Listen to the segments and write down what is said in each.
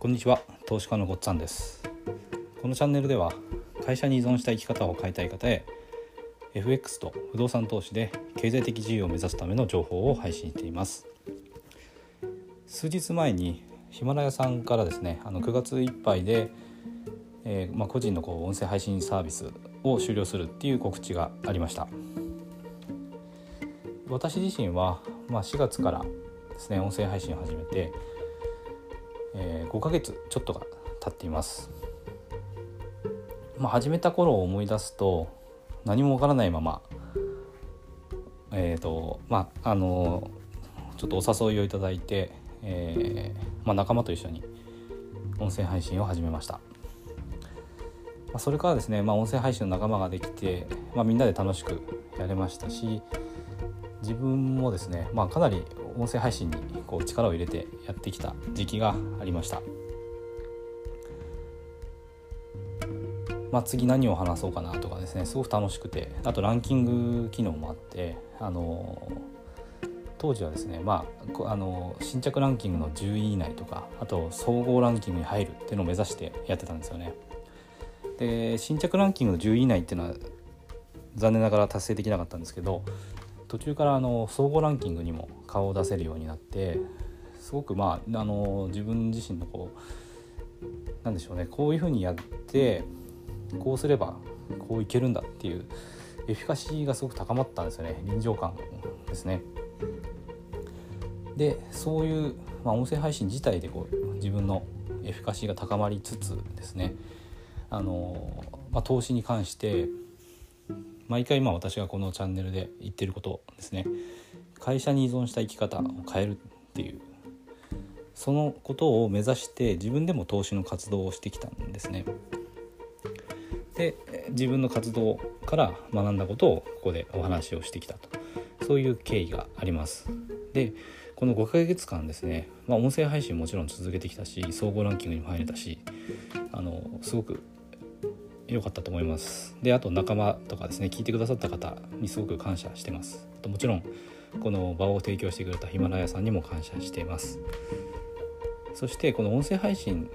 こんにちは投資家のごっつぁんです。このチャンネルでは会社に依存した生き方を変えたい方へ FX と不動産投資で経済的自由を目指すための情報を配信しています。数日前にヒマラヤさんからですねあの9月いっぱいで、えー、まあ、個人のこう音声配信サービスを終了するっていう告知がありました。私自身は、まあ、4月からですね音声配信を始めてえー、5ヶ月ちょっとが経っています。まあ、始めた頃を思い出すと何もわからないままえっ、ー、とまああのちょっとお誘いをいただいて、えーまあ、仲間と一緒に音声配信を始めました。まあ、それからですね、まあ、音声配信の仲間ができて、まあ、みんなで楽しくやれましたし自分もですね、まあ、かなり音声配信にこう力を入れてやってきた時期がありました。まあ、次何を話そうかなとかですねすごく楽しくてあとランキング機能もあってあの当時はですね、まあ、あの新着ランキングの10位以内とかあと総合ランキングに入るっていうのを目指してやってたんですよね。で新着ランキングの10位以内っていうのは残念ながら達成できなかったんですけど途中からあの総合ランキングにも顔を出せるようになってすごくまああの自分自身のこうなんでしょうねこういうふうにやってこうすればこういけるんだっていうエフィカシーがすごく高まったんですよね臨場感ですね。でそういう、まあ、音声配信自体でこう自分のエフィカシーが高まりつつですねあの、まあ、投資に関して毎回まあ私がこのチャンネルで言ってることですね会社に依存した生き方を変えるっていうそのことを目指して自分でも投資の活動をしてきたんですね。で自分の活動から学んだことをここでお話をしてきたとそういう経緯があります。でこの5ヶ月間ですね、まあ、音声配信もちろん続けてきたし総合ランキングにも入れたしあのすごく良かったと思います。であと仲間とかですね聞いてくださった方にすごく感謝してます。ともちろんこの場を提供してくれたヒマラヤさんにも感謝しています。そしてこの音声配信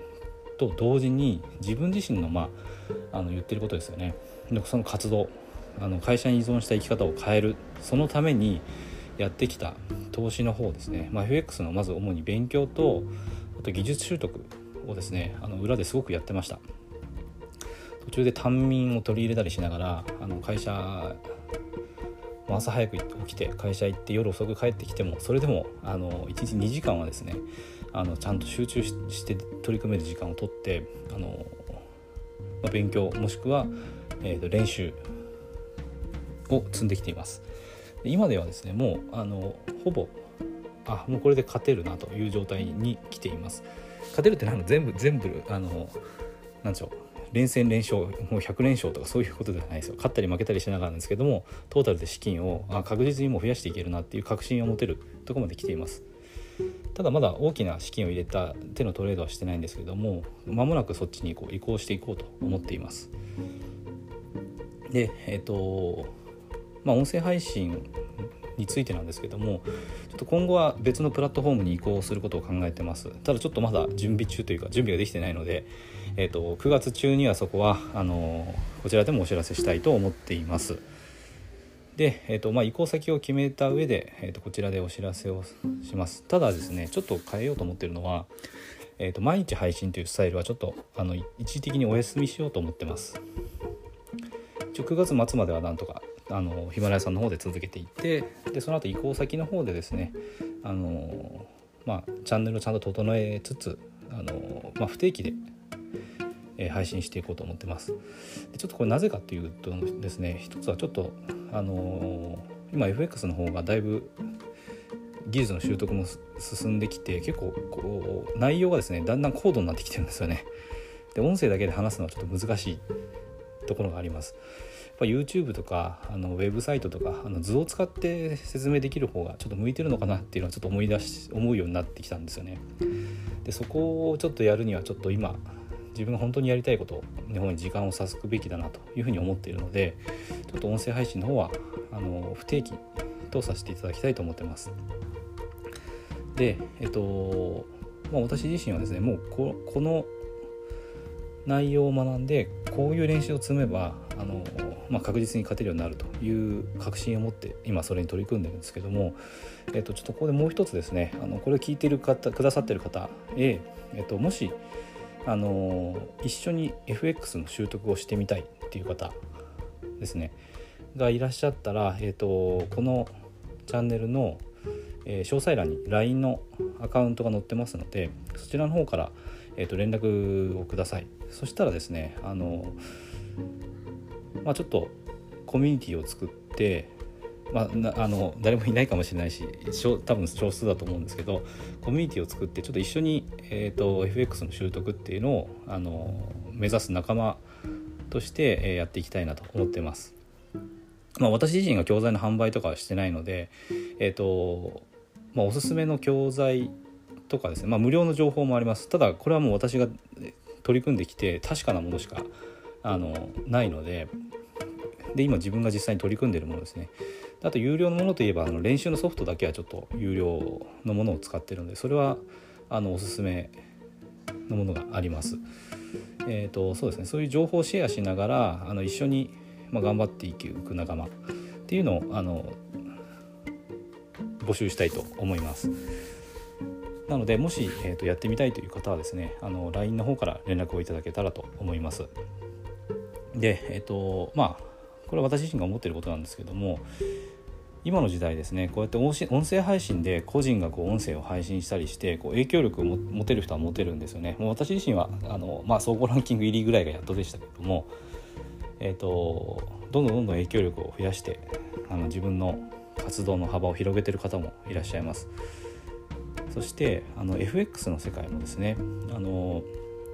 と同時に自分自身の,、まあ、あの言ってることですよね。その活動あの会社に依存した生き方を変える。そのためにやってきた投資の方ですね、まあ、FX のまず主に勉強とあと技術習得をですねあの裏ですごくやってました。途中で単眠を取り入れたりしながらあの会社朝早く起きて会社行って夜遅く帰ってきてもそれでもあの1日2時間はですねあのちゃんと集中して取り組める時間をとってあの、まあ、勉強もしくは、えー、と練習を積んできています。今ではですねもうあのほぼあもうこれで勝てるなという状態に来ています。勝てるってなのは全部全部あのなんでしょう連戦連勝もう100連勝とかそういうことではないですよ。勝ったり負けたりしながらなんですけどもトータルで資金を確実にも増やしていけるなっていう確信を持てるとこまで来ています。ただまだ大きな資金を入れた手のトレードはしてないんですけども間もなくそっちにこう移行していこうと思っています。でえっ、とまあ音声配信についてなんですけどもちょっと今後は別のプラットフォームに移行することを考えてます。ただちょっとまだ準備中というか準備ができてないので、えーと、9月中にはそこはあのこちらでもお知らせしたいと思っています。で、えーとまあ、移行先を決めた上で、えーと、こちらでお知らせをします。ただですねちょっと変えようと思ってるのはえーと、と毎日配信というスタイルはちょっとあの一時的にお休みしようと思ってます。9月末まではなんとかあのヒマラヤさんの方で続けていってでその後移行先の方でですねあの、まあ、チャンネルをちゃんと整えつつあの、まあ、不定期で、えー、配信していこうと思ってます。でちょっとこれなぜかっていうとですね一つはちょっとあの今 FX の方がだいぶ技術の習得も進んできて結構こう内容がですねだんだん高度になってきてるんですよね。で音声だけで話すのはちょっと難しい。ところがありますぱ YouTube とかあのウェブサイトとかあの図を使って説明できる方がちょっと向いてるのかなっていうのはちょっと思い出し思うようになってきたんですよね。でそこをちょっとやるにはちょっと今自分が本当にやりたいことの方に時間を割くべきだなというふうに思っているのでちょっと音声配信の方はあの不定期とさせていただきたいと思ってます。でえっとまあ、私自身はですねもうこの内容を学んでこういう練習を積めばあの、まあ、確実に勝てるようになるという確信を持って今それに取り組んでるんですけども、えっと、ちょっとここでもう一つですねあのこれを聞いてる方くださってる方へ、えっと、もしあの一緒に FX の習得をしてみたいっていう方ですねがいらっしゃったら、えっと、このチャンネルの、詳細欄に LINE のアカウントが載ってますのでそちらの方から、えー、と連絡をくださいそしたらですねあの、まあ、ちょっとコミュニティを作ってまあ、あの誰もいないかもしれないし多分少数だと思うんですけどコミュニティを作ってちょっと一緒に、えーと、FX の習得っていうのをあの目指す仲間として、えやっていきたいなと思ってます。まあ、私自身が教材の販売とかはしてないので、えーとまあ、おすすめの教材とかですね、まあ、無料の情報もありますただこれはもう私が取り組んできて確かなものしかあのないのでで今自分が実際に取り組んでいるものですねあと有料のものといえばあの練習のソフトだけはちょっと有料のものを使ってるのでそれはあのおすすめのものがあります。えーとそうですね、そういう情報をシェアしながらあの一緒に、まあ、頑張っていく仲間っていうのをあの募集したいと思います。なのでもし、えーと、やってみたいという方はですねあの LINE の方から連絡をいただけたらと思います。でえっ、ー、とまあこれは私自身が思っていることなんですけども今の時代ですねこうやって音声配信で個人がこう音声を配信したりしてこう影響力を持てる人は持てるんですよねもう私自身はあの、まあ、総合ランキング入りぐらいがやっとでしたけども、えーと、どんどんどんどん影響力を増やしてあの自分の活動の幅を広げてる方もいらっしゃいますそしてあの FX の世界もですねあの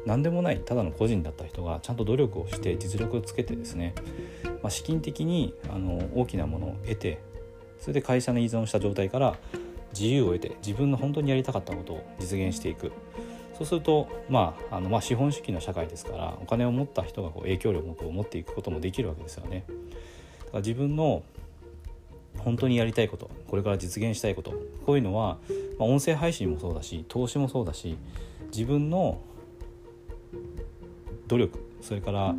何でもないただの個人だった人がちゃんと努力をして実力をつけてですね、まあ、資金的にあの大きなものを得てそれで会社に依存した状態から自由を得て自分の本当にやりたかったことを実現していくそうすると、まああのまあ、資本主義の社会ですからお金を持った人がこう影響力を持っていくこともできるわけですよね。だから自分の本当にやりたいことこれから実現したいことこういうのは、まあ、音声配信もそうだし投資もそうだし自分の努力それから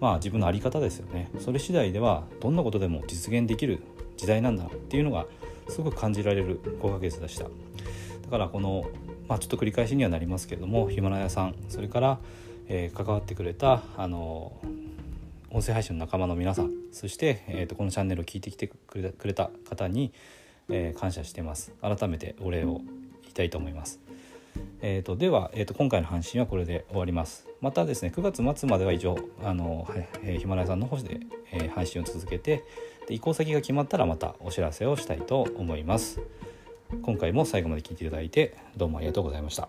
まあ自分の在り方ですよね。それ次第ではどんなことでも実現できる時代なんだっていうのがすごく感じられる5ヶ月でした。だからこの、まあ、ちょっと繰り返しにはなりますけれどもヒマラヤさんそれから、えー、関わってくれたあの音声配信の仲間の皆さんそして、えーと、このチャンネルを聞いてきてくれた方に、えー、感謝してます改めてお礼を言いたいと思いますえーと、では、えーと、今回の配信はこれで終わります。またですね9月末までは以上あの、えー、ヒマラヤさんの方で、えー、配信を続けてで移行先が決まったらまたお知らせをしたいと思います。今回も最後まで聞いていただいてどうもありがとうございました。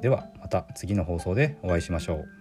ではまた次の放送でお会いしましょう。